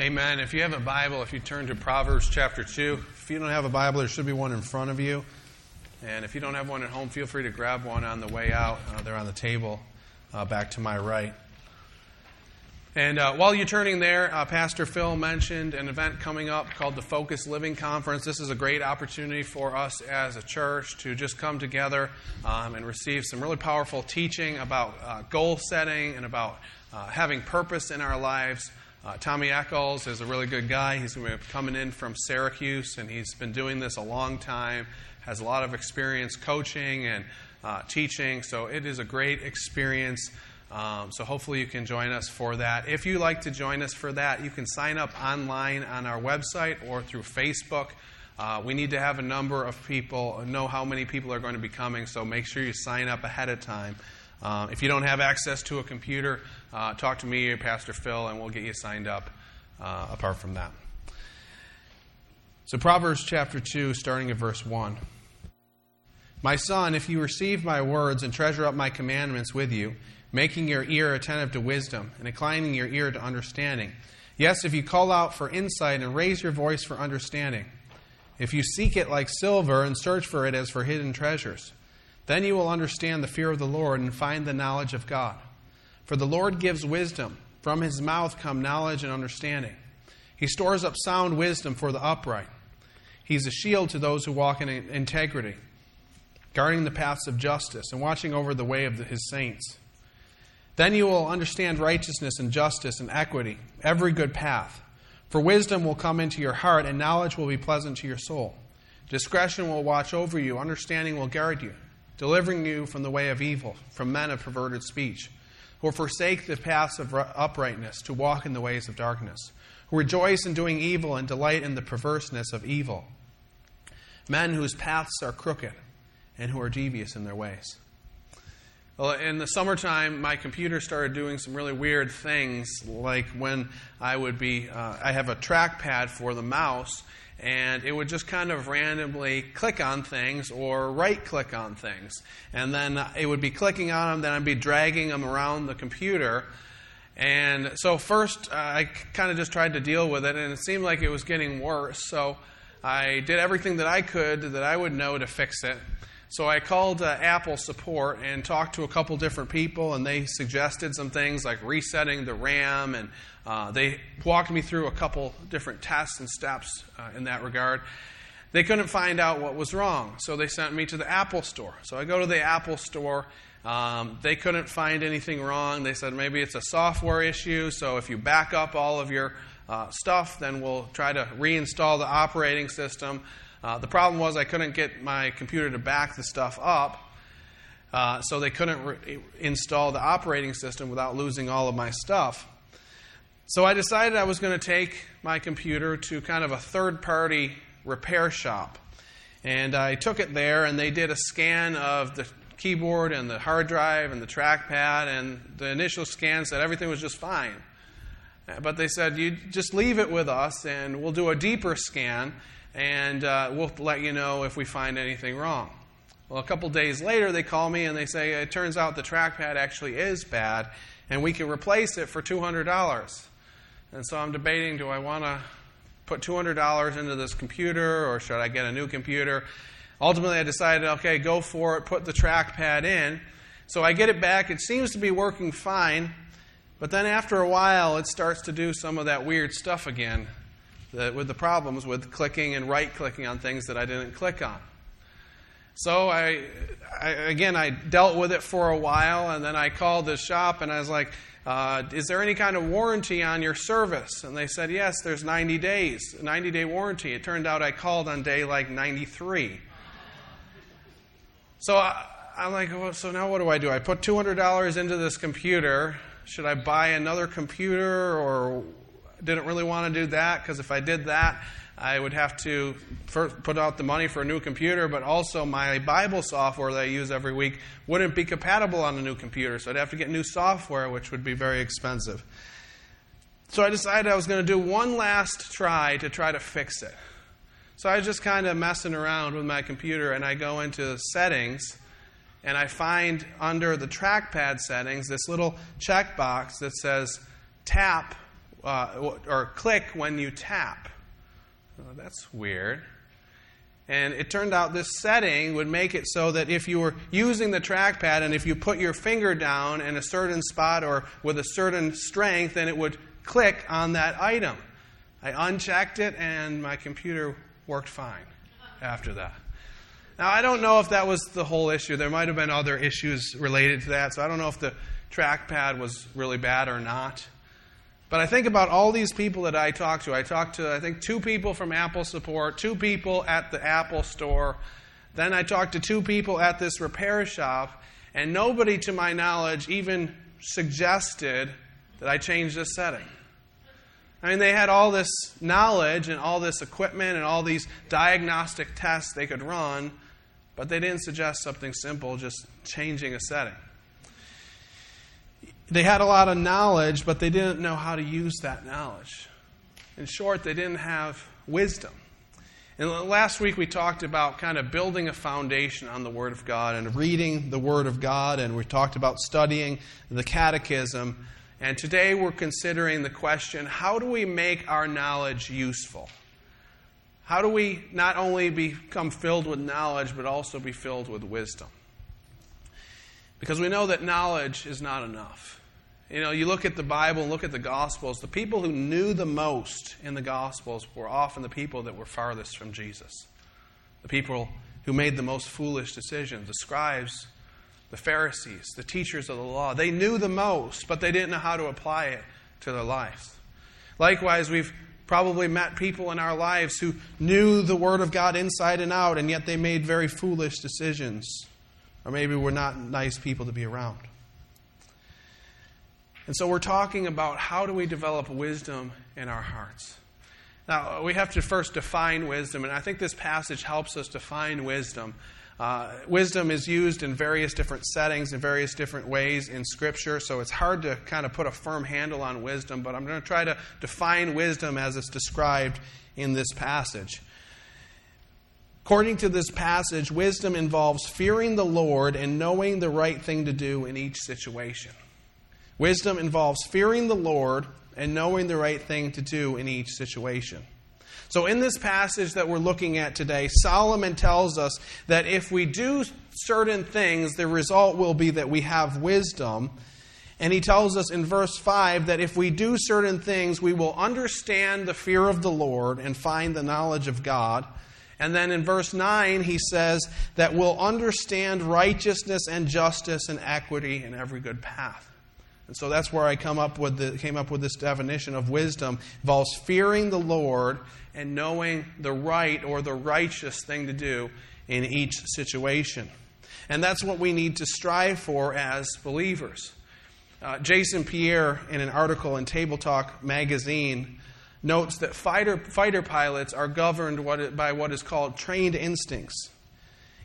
Amen. If you have a Bible, if you turn to Proverbs chapter 2, if you don't have a Bible, there should be one in front of you. And if you don't have one at home, feel free to grab one on the way out. Uh, they're on the table uh, back to my right. And uh, while you're turning there, uh, Pastor Phil mentioned an event coming up called the Focus Living Conference. This is a great opportunity for us as a church to just come together um, and receive some really powerful teaching about uh, goal setting and about uh, having purpose in our lives. Uh, Tommy Eccles is a really good guy. He's coming in from Syracuse, and he's been doing this a long time, has a lot of experience coaching and uh, teaching, so it is a great experience. Um, so hopefully you can join us for that. If you like to join us for that, you can sign up online on our website or through Facebook. Uh, we need to have a number of people, know how many people are going to be coming, so make sure you sign up ahead of time. Uh, if you don't have access to a computer, uh, talk to me or Pastor Phil, and we'll get you signed up uh, apart from that. So, Proverbs chapter 2, starting at verse 1. My son, if you receive my words and treasure up my commandments with you, making your ear attentive to wisdom and inclining your ear to understanding. Yes, if you call out for insight and raise your voice for understanding, if you seek it like silver and search for it as for hidden treasures, then you will understand the fear of the Lord and find the knowledge of God. For the Lord gives wisdom. From his mouth come knowledge and understanding. He stores up sound wisdom for the upright. He's a shield to those who walk in integrity, guarding the paths of justice and watching over the way of his saints. Then you will understand righteousness and justice and equity, every good path. For wisdom will come into your heart, and knowledge will be pleasant to your soul. Discretion will watch over you, understanding will guard you delivering you from the way of evil, from men of perverted speech, who forsake the paths of uprightness to walk in the ways of darkness, who rejoice in doing evil and delight in the perverseness of evil, men whose paths are crooked and who are devious in their ways. Well, in the summertime, my computer started doing some really weird things, like when I would be, uh, I have a trackpad for the mouse, and it would just kind of randomly click on things or right click on things. And then it would be clicking on them, then I'd be dragging them around the computer. And so, first, uh, I kind of just tried to deal with it, and it seemed like it was getting worse. So, I did everything that I could that I would know to fix it. So I called uh, Apple support and talked to a couple different people, and they suggested some things like resetting the RAM, and uh, they walked me through a couple different tests and steps uh, in that regard. They couldn't find out what was wrong, so they sent me to the Apple store. So I go to the Apple store. Um, they couldn't find anything wrong. They said maybe it's a software issue, so if you back up all of your uh, stuff, then we'll try to reinstall the operating system. Uh, the problem was I couldn't get my computer to back the stuff up, uh, so they couldn't re- install the operating system without losing all of my stuff. So I decided I was going to take my computer to kind of a third party repair shop. And I took it there, and they did a scan of the keyboard and the hard drive and the trackpad, and the initial scan said everything was just fine. But they said, you just leave it with us, and we'll do a deeper scan and uh, we'll let you know if we find anything wrong. Well, a couple days later, they call me and they say, It turns out the trackpad actually is bad, and we can replace it for $200. And so I'm debating do I want to put $200 into this computer or should I get a new computer? Ultimately, I decided, okay, go for it, put the trackpad in. So I get it back. It seems to be working fine, but then after a while, it starts to do some of that weird stuff again the, with the problems with clicking and right clicking on things that I didn't click on. So I, I, again, I dealt with it for a while, and then I called the shop and I was like, uh, "Is there any kind of warranty on your service?" And they said, "Yes, there's 90 days, 90 day warranty." It turned out I called on day like 93. So I, I'm like, well, so now what do I do? I put $200 into this computer. Should I buy another computer or didn't really want to do that because if I did that, I would have to put out the money for a new computer, but also my Bible software that I use every week wouldn't be compatible on a new computer. So I'd have to get new software, which would be very expensive. So I decided I was going to do one last try to try to fix it. So I was just kind of messing around with my computer, and I go into settings, and I find under the trackpad settings this little checkbox that says tap uh, or click when you tap. Oh, that's weird. And it turned out this setting would make it so that if you were using the trackpad and if you put your finger down in a certain spot or with a certain strength, then it would click on that item. I unchecked it and my computer worked fine after that. Now, I don't know if that was the whole issue. There might have been other issues related to that, so I don't know if the trackpad was really bad or not. But I think about all these people that I talked to. I talked to, I think, two people from Apple support, two people at the Apple store. Then I talked to two people at this repair shop, and nobody, to my knowledge, even suggested that I change this setting. I mean, they had all this knowledge and all this equipment and all these diagnostic tests they could run, but they didn't suggest something simple, just changing a setting. They had a lot of knowledge, but they didn't know how to use that knowledge. In short, they didn't have wisdom. And last week we talked about kind of building a foundation on the Word of God and reading the Word of God, and we talked about studying the Catechism. And today we're considering the question how do we make our knowledge useful? How do we not only become filled with knowledge, but also be filled with wisdom? Because we know that knowledge is not enough. You know, you look at the Bible and look at the Gospels, the people who knew the most in the Gospels were often the people that were farthest from Jesus. The people who made the most foolish decisions, the scribes, the Pharisees, the teachers of the law. They knew the most, but they didn't know how to apply it to their lives. Likewise, we've probably met people in our lives who knew the Word of God inside and out, and yet they made very foolish decisions. Or maybe were not nice people to be around. And so we're talking about how do we develop wisdom in our hearts. Now, we have to first define wisdom, and I think this passage helps us define wisdom. Uh, wisdom is used in various different settings, in various different ways in Scripture, so it's hard to kind of put a firm handle on wisdom, but I'm going to try to define wisdom as it's described in this passage. According to this passage, wisdom involves fearing the Lord and knowing the right thing to do in each situation. Wisdom involves fearing the Lord and knowing the right thing to do in each situation. So, in this passage that we're looking at today, Solomon tells us that if we do certain things, the result will be that we have wisdom. And he tells us in verse 5 that if we do certain things, we will understand the fear of the Lord and find the knowledge of God. And then in verse 9, he says that we'll understand righteousness and justice and equity in every good path. And so that's where I come up with the, came up with this definition of wisdom. involves fearing the Lord and knowing the right or the righteous thing to do in each situation. And that's what we need to strive for as believers. Uh, Jason Pierre, in an article in Tabletalk magazine, notes that fighter, fighter pilots are governed what, by what is called trained instincts.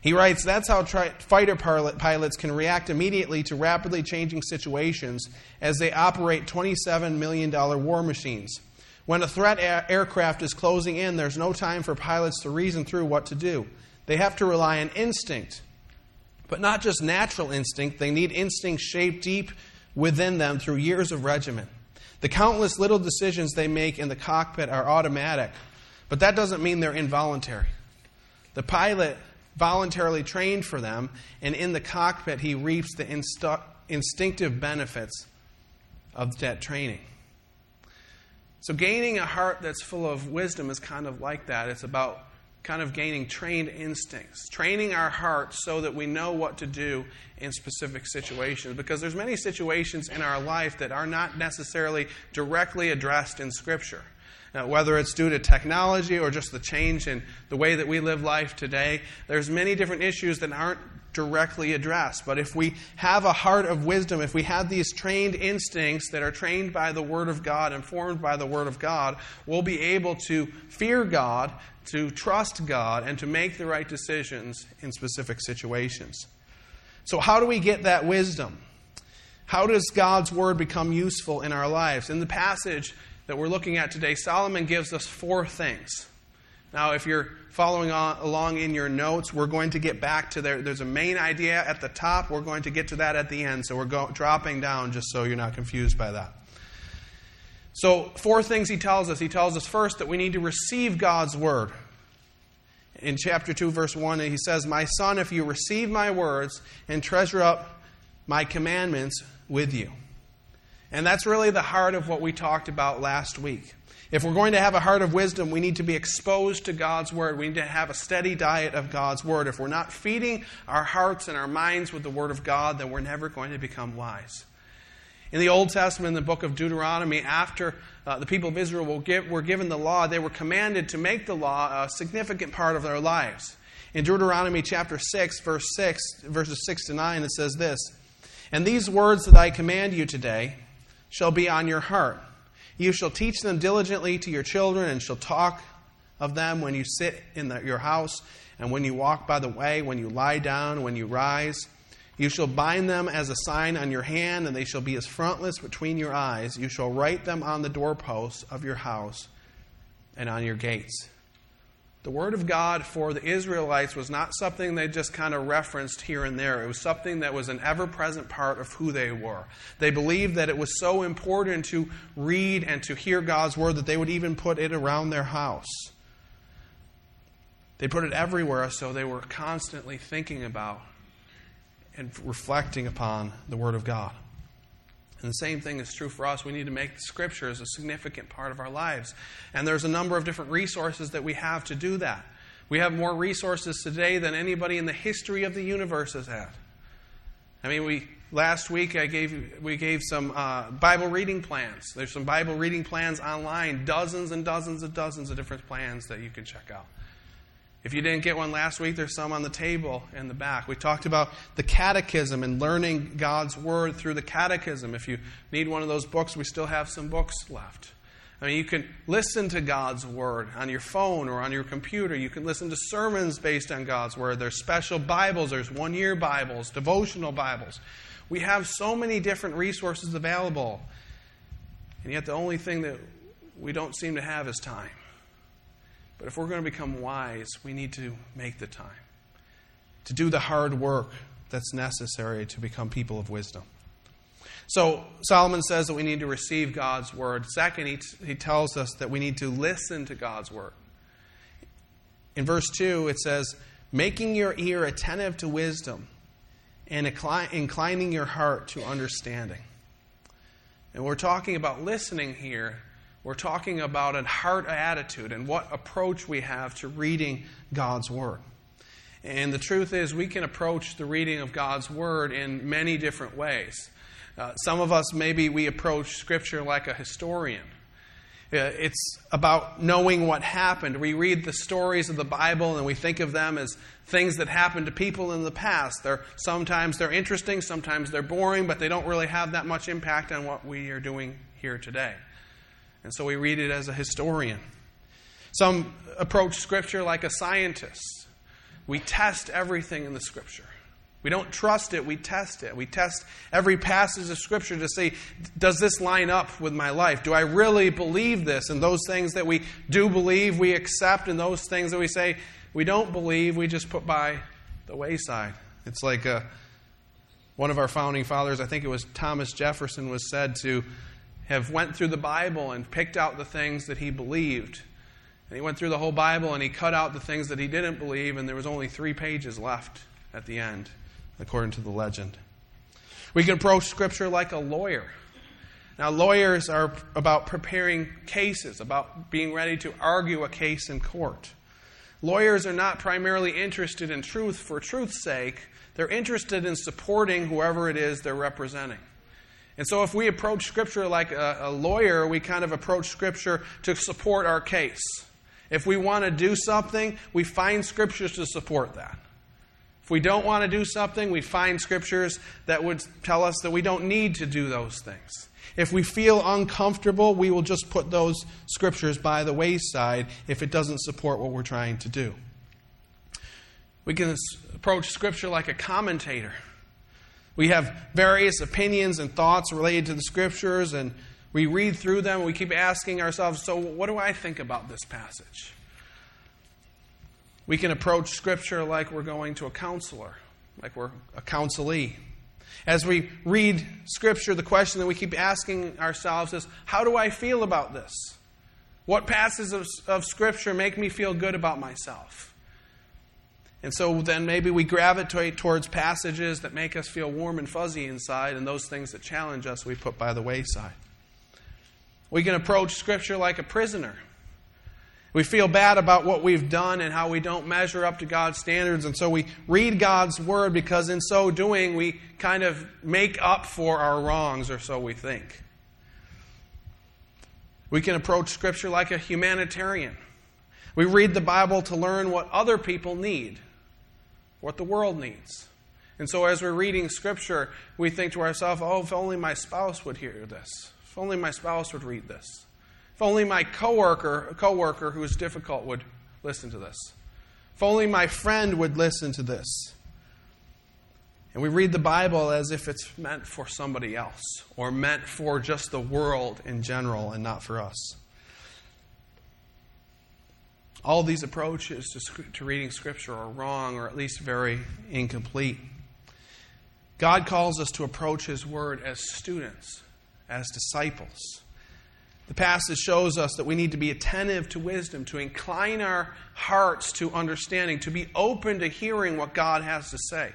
He writes that's how tri- fighter pilots can react immediately to rapidly changing situations as they operate $27 million war machines. When a threat a- aircraft is closing in, there's no time for pilots to reason through what to do. They have to rely on instinct. But not just natural instinct, they need instinct shaped deep within them through years of regimen. The countless little decisions they make in the cockpit are automatic, but that doesn't mean they're involuntary. The pilot voluntarily trained for them, and in the cockpit, he reaps the instu- instinctive benefits of that training. So, gaining a heart that's full of wisdom is kind of like that. It's about kind of gaining trained instincts, training our hearts so that we know what to do in specific situations. Because there's many situations in our life that are not necessarily directly addressed in Scripture. Whether it's due to technology or just the change in the way that we live life today, there's many different issues that aren't directly addressed. But if we have a heart of wisdom, if we have these trained instincts that are trained by the Word of God, informed by the Word of God, we'll be able to fear God, to trust God, and to make the right decisions in specific situations. So, how do we get that wisdom? How does God's Word become useful in our lives? In the passage, that we're looking at today, Solomon gives us four things. Now, if you're following on, along in your notes, we're going to get back to there. There's a main idea at the top. We're going to get to that at the end. So we're go, dropping down just so you're not confused by that. So, four things he tells us. He tells us first that we need to receive God's word. In chapter 2, verse 1, he says, My son, if you receive my words and treasure up my commandments with you. And that's really the heart of what we talked about last week. If we're going to have a heart of wisdom, we need to be exposed to God's Word. We need to have a steady diet of God's Word. If we're not feeding our hearts and our minds with the Word of God, then we're never going to become wise. In the Old Testament, in the book of Deuteronomy, after uh, the people of Israel were, give, were given the law, they were commanded to make the law a significant part of their lives. In Deuteronomy chapter 6, verse 6, verses 6 to 9, it says this And these words that I command you today shall be on your heart. You shall teach them diligently to your children, and shall talk of them when you sit in the, your house, and when you walk by the way, when you lie down, when you rise you shall bind them as a sign on your hand, and they shall be as frontlets between your eyes. You shall write them on the doorposts of your house and on your gates. The Word of God for the Israelites was not something they just kind of referenced here and there. It was something that was an ever present part of who they were. They believed that it was so important to read and to hear God's Word that they would even put it around their house. They put it everywhere, so they were constantly thinking about and reflecting upon the Word of God. And the same thing is true for us. We need to make the Scriptures a significant part of our lives. And there's a number of different resources that we have to do that. We have more resources today than anybody in the history of the universe has had. I mean, we last week I gave we gave some uh, Bible reading plans. There's some Bible reading plans online, dozens and dozens and dozens of different plans that you can check out. If you didn't get one last week, there's some on the table in the back. We talked about the catechism and learning God's Word through the catechism. If you need one of those books, we still have some books left. I mean, you can listen to God's Word on your phone or on your computer. You can listen to sermons based on God's Word. There's special Bibles, there's one year Bibles, devotional Bibles. We have so many different resources available. And yet, the only thing that we don't seem to have is time. But if we're going to become wise, we need to make the time to do the hard work that's necessary to become people of wisdom. So Solomon says that we need to receive God's word. Second, he, he tells us that we need to listen to God's word. In verse 2, it says, making your ear attentive to wisdom and inclining your heart to understanding. And we're talking about listening here we're talking about a heart attitude and what approach we have to reading God's Word. And the truth is, we can approach the reading of God's Word in many different ways. Uh, some of us, maybe we approach Scripture like a historian. Uh, it's about knowing what happened. We read the stories of the Bible and we think of them as things that happened to people in the past. They're, sometimes they're interesting, sometimes they're boring, but they don't really have that much impact on what we are doing here today. And so we read it as a historian. Some approach Scripture like a scientist. We test everything in the Scripture. We don't trust it, we test it. We test every passage of Scripture to see does this line up with my life? Do I really believe this? And those things that we do believe, we accept, and those things that we say we don't believe, we just put by the wayside. It's like a, uh, one of our founding fathers, I think it was Thomas Jefferson, was said to have went through the Bible and picked out the things that he believed. And he went through the whole Bible and he cut out the things that he didn't believe, and there was only three pages left at the end, according to the legend. We can approach Scripture like a lawyer. Now, lawyers are about preparing cases, about being ready to argue a case in court. Lawyers are not primarily interested in truth for truth's sake, they're interested in supporting whoever it is they're representing. And so, if we approach Scripture like a, a, lawyer, we kind of approach Scripture to support our case. If we want to do something, we find Scriptures to support that. If we don't want to do something, we find Scriptures that would tell us that we don't need to do those things. If we feel uncomfortable, we will just put those Scriptures by the wayside if it doesn't support what we're trying to do. We can approach Scripture like a commentator. We have various opinions and thoughts related to the scriptures, and we read through them. And we keep asking ourselves, so what do I think about this passage? We can approach scripture like we're going to a counselor, like we're a counselee. As we read Scripture, the question that we keep asking ourselves is how do I feel about this? What passages of, of Scripture make me feel good about myself? And so then maybe we gravitate towards passages that make us feel warm and fuzzy inside, and those things that challenge us we put by the wayside. We can approach Scripture like a prisoner. We feel bad about what we've done and how we don't measure up to God's standards, and so we read God's Word because in so doing we kind of make up for our wrongs, or so we think. We can approach Scripture like a humanitarian. We read the Bible to learn what other people need, what the world needs. And so as we're reading Scripture, we think to ourselves, oh, if only my spouse would hear this. If only my spouse would read this. If only my coworker, a coworker who is difficult would listen to this. If only my friend would listen to this. And we read the Bible as if it's meant for somebody else or meant for just the world in general and not for us. All these approaches to, to reading Scripture are wrong or at least very incomplete. God calls us to approach His Word as students, as disciples. The passage shows us that we need to be attentive to wisdom, to incline our hearts to understanding, to be open to hearing what God has to say,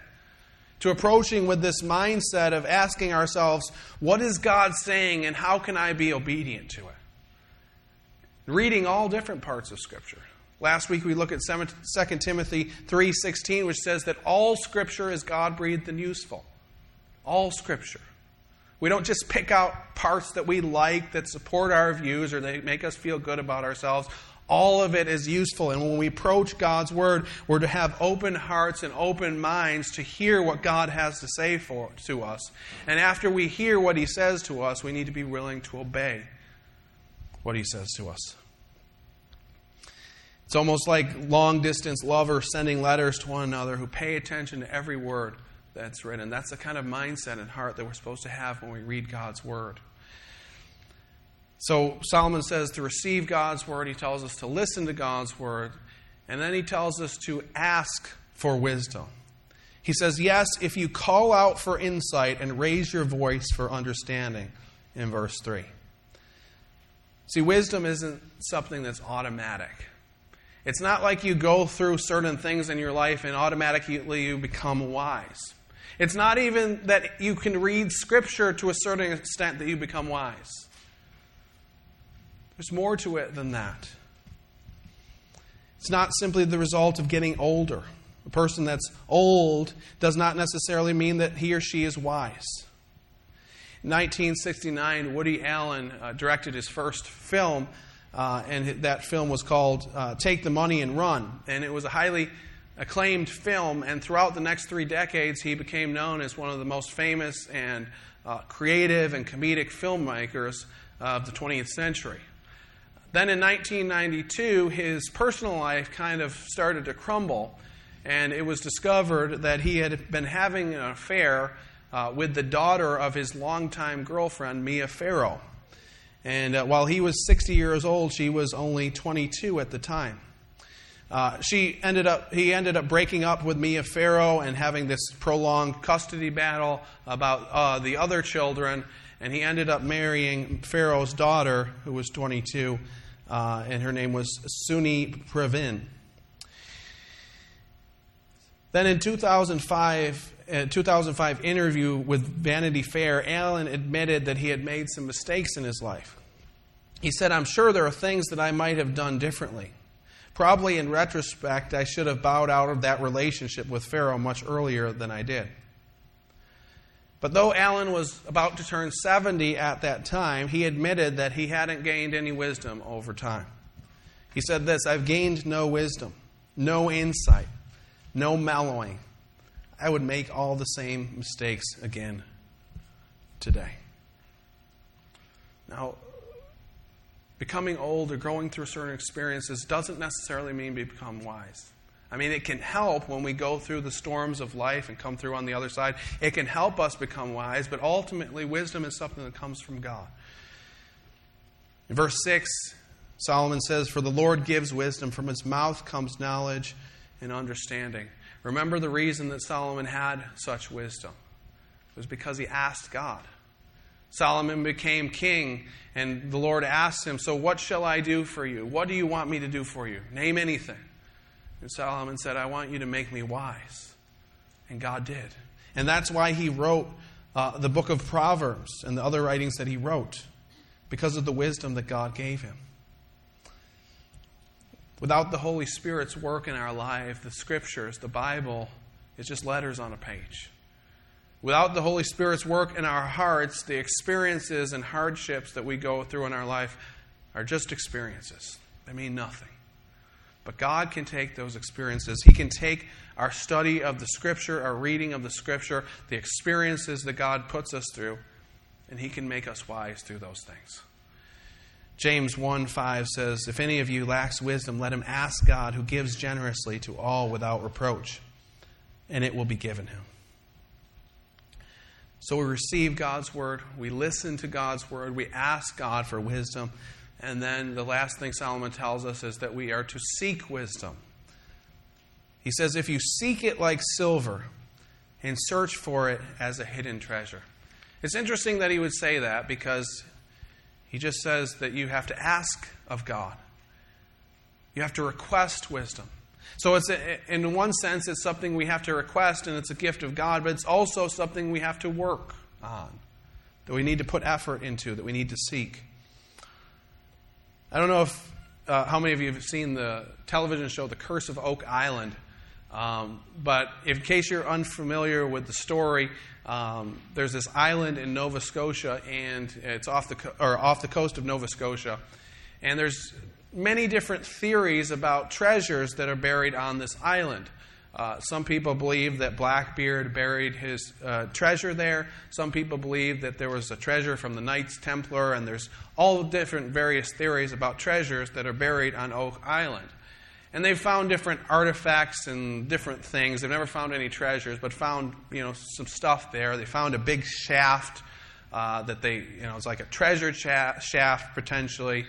to approaching with this mindset of asking ourselves, what is God saying and how can I be obedient to it? Reading all different parts of Scripture. Last week we looked at 2 Timothy 3:16 which says that all scripture is God-breathed and useful. All scripture. We don't just pick out parts that we like that support our views or they make us feel good about ourselves. All of it is useful. And when we approach God's Word, we're to have open hearts and open minds to hear what God has to say for, to us. And after we hear what He says to us, we need to be willing to obey what He says to us. It's almost like long distance lovers sending letters to one another who pay attention to every word that's written. That's the kind of mindset and heart that we're supposed to have when we read God's Word. So Solomon says to receive God's Word, he tells us to listen to God's Word, and then he tells us to ask for wisdom. He says, Yes, if you call out for insight and raise your voice for understanding, in verse 3. See, wisdom isn't something that's automatic. It's not like you go through certain things in your life and automatically you become wise. It's not even that you can read Scripture to a certain extent that you become wise. There's more to it than that. It's not simply the result of getting older. A person that's old does not necessarily mean that he or she is wise. In 1969, Woody Allen uh, directed his first film, uh, and that film was called uh, Take the Money and Run. And it was a highly acclaimed film, and throughout the next three decades, he became known as one of the most famous and uh, creative and comedic filmmakers of the 20th century. Then in 1992, his personal life kind of started to crumble, and it was discovered that he had been having an affair uh, with the daughter of his longtime girlfriend, Mia Farrow. And uh, while he was 60 years old, she was only 22 at the time. Uh, she ended up, he ended up breaking up with Mia Farrow and having this prolonged custody battle about uh, the other children. And he ended up marrying Farrow's daughter, who was 22, uh, and her name was Soon-Yi Previn. Then in 2005, a Uh, 2005 interview with Vanity Fair, Allen admitted that he had made some mistakes in his life. He said, I'm sure there are things that I might have done differently. Probably in retrospect, I should have bowed out of that relationship with Farrow much earlier than I did. But though Allen was about to turn 70 at that time, he admitted that he hadn't gained any wisdom over time. He said this I've gained no wisdom, no insight, no mellowing. I would make all the same mistakes again today. Now, becoming old or going through certain experiences doesn't necessarily mean we become wise. I mean, it can help when we go through the storms of life and come through on the other side. It can help us become wise, but ultimately, wisdom is something that comes from God. In verse 6, Solomon says, For the Lord gives wisdom, from his mouth comes knowledge and understanding. Remember the reason that Solomon had such wisdom. It was because he asked God. Solomon became king, and the Lord asked him, So what shall I do for you? What do you want me to do for you? Name anything. And Solomon said, I want you to make me wise. And God did. And that's why he wrote uh, the book of Proverbs and the other writings that he wrote, because of the wisdom that God gave him. Without the Holy Spirit's work in our life, the scriptures, the Bible, is just letters on a page. Without the Holy Spirit's work in our hearts, the experiences and hardships that we go through in our life are just experiences. They mean nothing. But God can take those experiences. He can take our study of the Scripture, our reading of the Scripture, the experiences that God puts us through, and He can make us wise through those things. James 1 5 says, If any of you lacks wisdom, let him ask God, who gives generously to all without reproach, and it will be given him. So we receive God's word, we listen to God's word, we ask God for wisdom, and then the last thing Solomon tells us is that we are to seek wisdom. He says, If you seek it like silver and search for it as a hidden treasure. It's interesting that he would say that because he just says that you have to ask of God. You have to request wisdom. So it's a, in one sense, it's something we have to request, and it's a gift of God, but it's also something we have to work on, that we need to put effort into, that we need to seek. I don't know if uh, how many of you have seen the television show The Curse of Oak Island, um, but in case you're unfamiliar with the story, um, there's this island in Nova Scotia, and it's off the co- or off the coast of Nova Scotia, and there's many different theories about treasures that are buried on this island. Uh, some people believe that Blackbeard buried his uh, treasure there. Some people believe that there was a treasure from the Knights Templar, and there's all different various theories about treasures that are buried on Oak Island. And they've found different artifacts and different things. They've never found any treasures, but found you know some stuff there. They found a big shaft uh, that they you know it's like a treasure shaft potentially.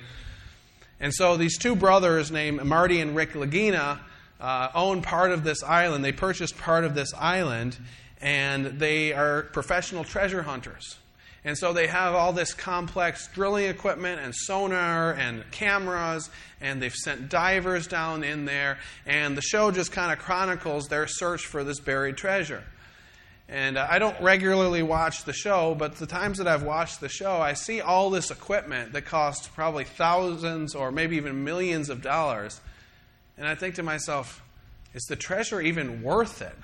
And so these two brothers named Marty and Rick Lagina uh, own part of this island. They purchased part of this island, and they are professional treasure hunters. And so they have all this complex drilling equipment and sonar and cameras, and they've sent divers down in there. And the show just kind of chronicles their search for this buried treasure. And uh, I don't regularly watch the show, but the times that I've watched the show, I see all this equipment that costs probably thousands or maybe even millions of dollars. And I think to myself, is the treasure even worth it?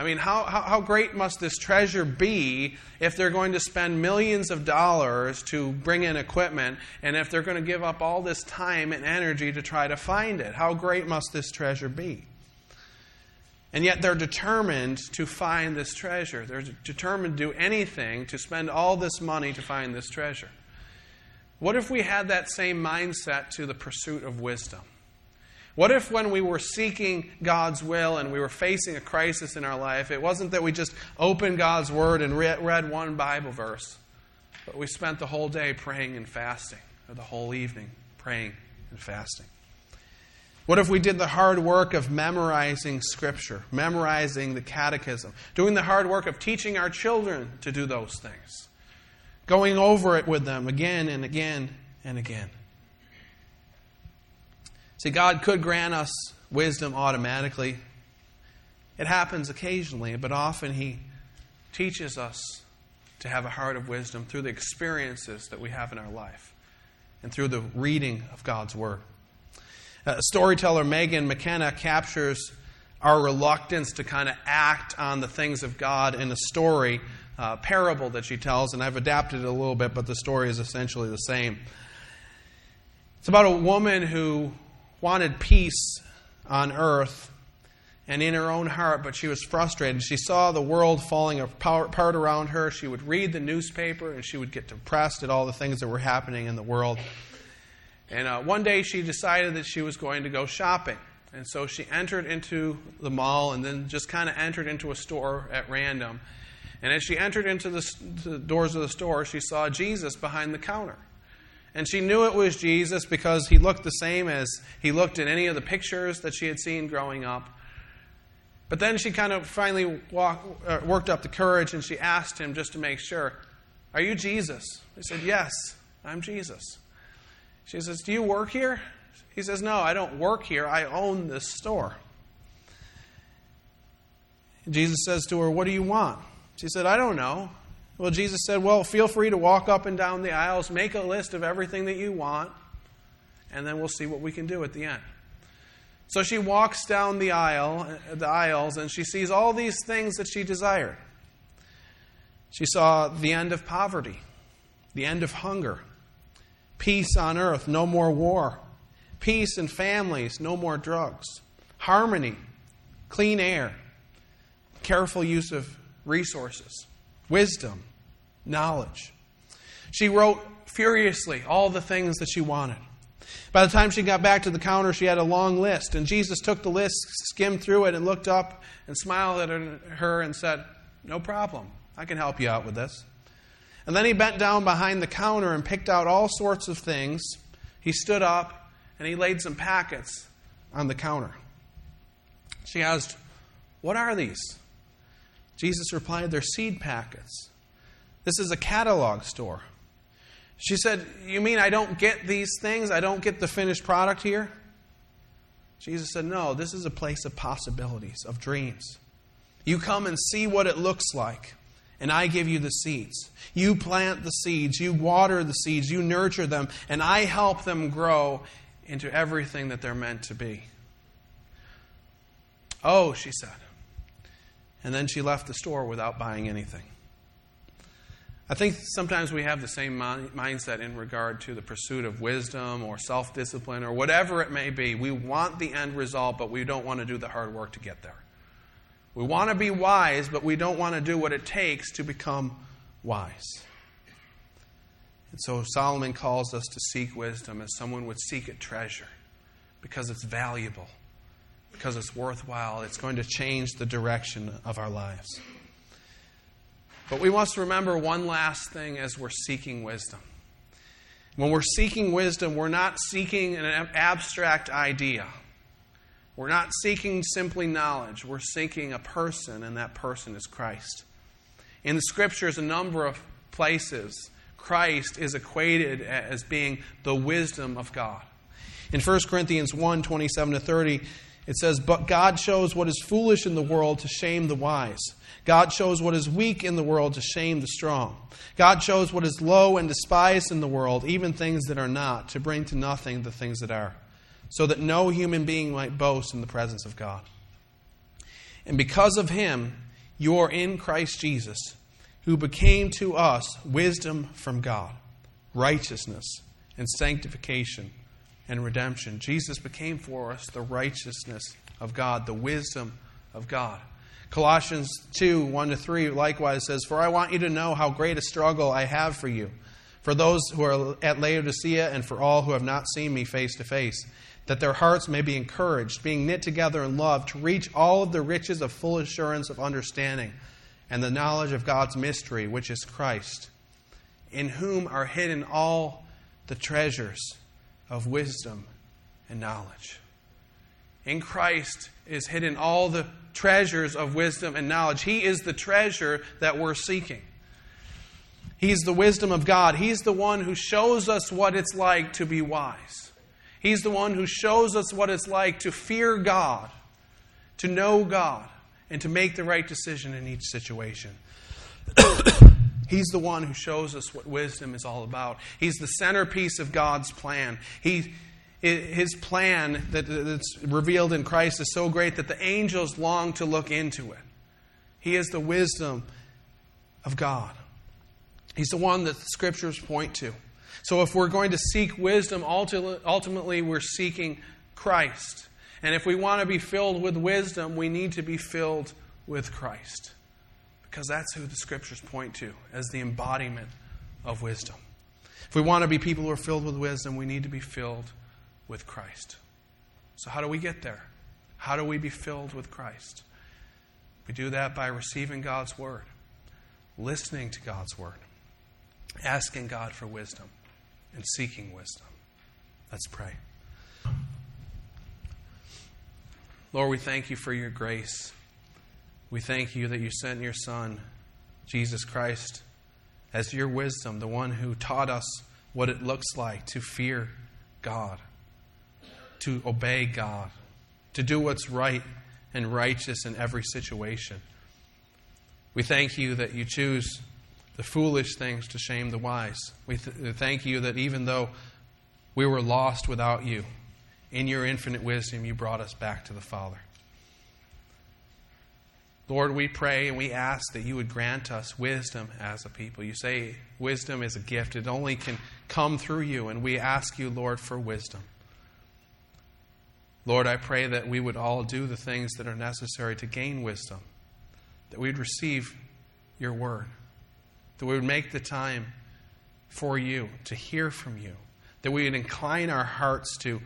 I mean, how, how, how, great must this treasure be if they're going to spend millions of dollars to bring in equipment and if they're going to give up all this time and energy to try to find it? How great must this treasure be? And yet they're determined to find this treasure. They're determined to do anything to spend all this money to find this treasure. What if we had that same mindset to the pursuit of wisdom? What if, when we were seeking God's will and we were facing a crisis in our life, it wasn't that we just opened God's Word and read one Bible verse, but we spent the whole day praying and fasting, or the whole evening praying and fasting? What if we did the hard work of memorizing Scripture, memorizing the catechism, doing the hard work of teaching our children to do those things, going over it with them again and again and again? See, God could grant us wisdom automatically. It happens occasionally, but often He teaches us to have a heart of wisdom through the experiences that we have in our life and through the reading of God's Word. Uh, storyteller Megan McKenna captures our reluctance to kind of act on the things of God in a story uh, parable that she tells, and I've adapted it a little bit, but the story is essentially the same. It's about a woman who wanted peace on earth and in her own heart, but she was frustrated. She saw the world falling apart around her. She would read the newspaper and she would get depressed at all the things that were happening in the world. And uh, one day she decided that she was going to go shopping. And so she entered into the mall and then just kind of entered into a store at random. And as she entered into the, the, doors of the store, she saw Jesus behind the counter. And she knew it was Jesus because he looked the same as he looked in any of the pictures that she had seen growing up. But then she kind of finally walk, uh, worked up the courage and she asked him just to make sure, Are you Jesus? He said, Yes, I'm Jesus. She says, Do you work here? He says, No, I don't work here. I own this store. Jesus says to her, What do you want? She said, I don't know. Well, Jesus said, Well, feel free to walk up and down the aisles, make a list of everything that you want, and then we'll see what we can do at the end. So she walks down the aisle, the aisles, and she sees all these things that she desired. She saw the end of poverty, the end of hunger, peace on earth, no more war, peace in families, no more drugs, harmony, clean air, careful use of resources, wisdom, knowledge. She wrote furiously all the things that she wanted. By the time she got back to the counter, she had a long list, and Jesus took the list, skimmed through it, and looked up and smiled at her and said, No problem. I can help you out with this. And then he bent down behind the counter and picked out all sorts of things. He stood up and he laid some packets on the counter. She asked, What are these? Jesus replied, They're seed packets. This is a catalog store. She said, You mean I don't get these things? I don't get the finished product here? Jesus said, No, this is a place of possibilities, of dreams. You come and see what it looks like, and I give you the seeds. You plant the seeds, you water the seeds, you nurture them, and I help them grow into everything that they're meant to be. Oh, she said. And then she left the store without buying anything. I think sometimes we have the same mindset in regard to the pursuit of wisdom or self discipline or whatever it may be. We want the end result, but we don't want to do the hard work to get there. We want to be wise, but we don't want to do what it takes to become wise. And so Solomon calls us to seek wisdom as someone would seek a treasure because it's valuable, because it's worthwhile, it's going to change the direction of our lives. But we must remember one last thing as we're seeking wisdom. When we're seeking wisdom, we're not seeking an abstract idea. We're not seeking simply knowledge. We're seeking a person, and that person is Christ. In the scriptures, a number of places, Christ is equated as being the wisdom of God. In 1 Corinthians 1 27 to 30, it says, But God shows what is foolish in the world to shame the wise. God shows what is weak in the world to shame the strong. God shows what is low and despised in the world, even things that are not, to bring to nothing the things that are, so that no human being might boast in the presence of God. And because of him, you are in Christ Jesus, who became to us wisdom from God, righteousness and sanctification and redemption. Jesus became for us the righteousness of God, the wisdom of God. Colossians 2 1 to 3 likewise says, For I want you to know how great a struggle I have for you, for those who are at Laodicea, and for all who have not seen me face to face, that their hearts may be encouraged, being knit together in love, to reach all of the riches of full assurance of understanding and the knowledge of God's mystery, which is Christ, in whom are hidden all the treasures of wisdom and knowledge. In Christ is hidden all the treasures of wisdom and knowledge. He is the treasure that we're seeking. He's the wisdom of God. He's the one who shows us what it's like to be wise. He's the one who shows us what it's like to fear God, to know God, and to make the right decision in each situation. He's the one who shows us what wisdom is all about. He's the centerpiece of God's plan. He, his plan that's revealed in Christ is so great that the angels long to look into it. He is the wisdom of God. He's the one that the scriptures point to. So if we're going to seek wisdom, ultimately we're seeking Christ. And if we want to be filled with wisdom, we need to be filled with Christ. Because that's who the scriptures point to as the embodiment of wisdom. If we want to be people who are filled with wisdom, we need to be filled with Christ. So, how do we get there? How do we be filled with Christ? We do that by receiving God's Word, listening to God's Word, asking God for wisdom, and seeking wisdom. Let's pray. Lord, we thank you for your grace. We thank you that you sent your Son, Jesus Christ, as your wisdom, the one who taught us what it looks like to fear God, to obey God, to do what's right and righteous in every situation. We thank you that you choose the foolish things to shame the wise. We th- thank you that even though we were lost without you, in your infinite wisdom, you brought us back to the Father. Lord, we pray and we ask that you would grant us wisdom as a people. You say wisdom is a gift, it only can come through you, and we ask you, Lord, for wisdom. Lord, I pray that we would all do the things that are necessary to gain wisdom, that we'd receive your word, that we would make the time for you, to hear from you, that we would incline our hearts to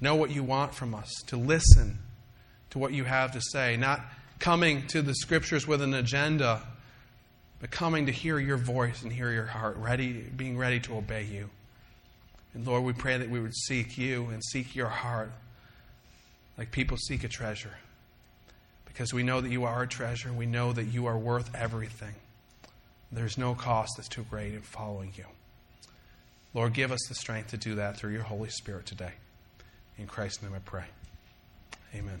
know what you want from us, to listen to what you have to say, not coming to the scriptures with an agenda, but coming to hear your voice and hear your heart, ready, being ready to obey you. And Lord, we pray that we would seek you and seek your heart like people seek a treasure. Because we know that you are a treasure. We know that you are worth everything. There's no cost that's too great in following you. Lord, give us the strength to do that through your Holy Spirit today. In Christ's name I pray. Amen.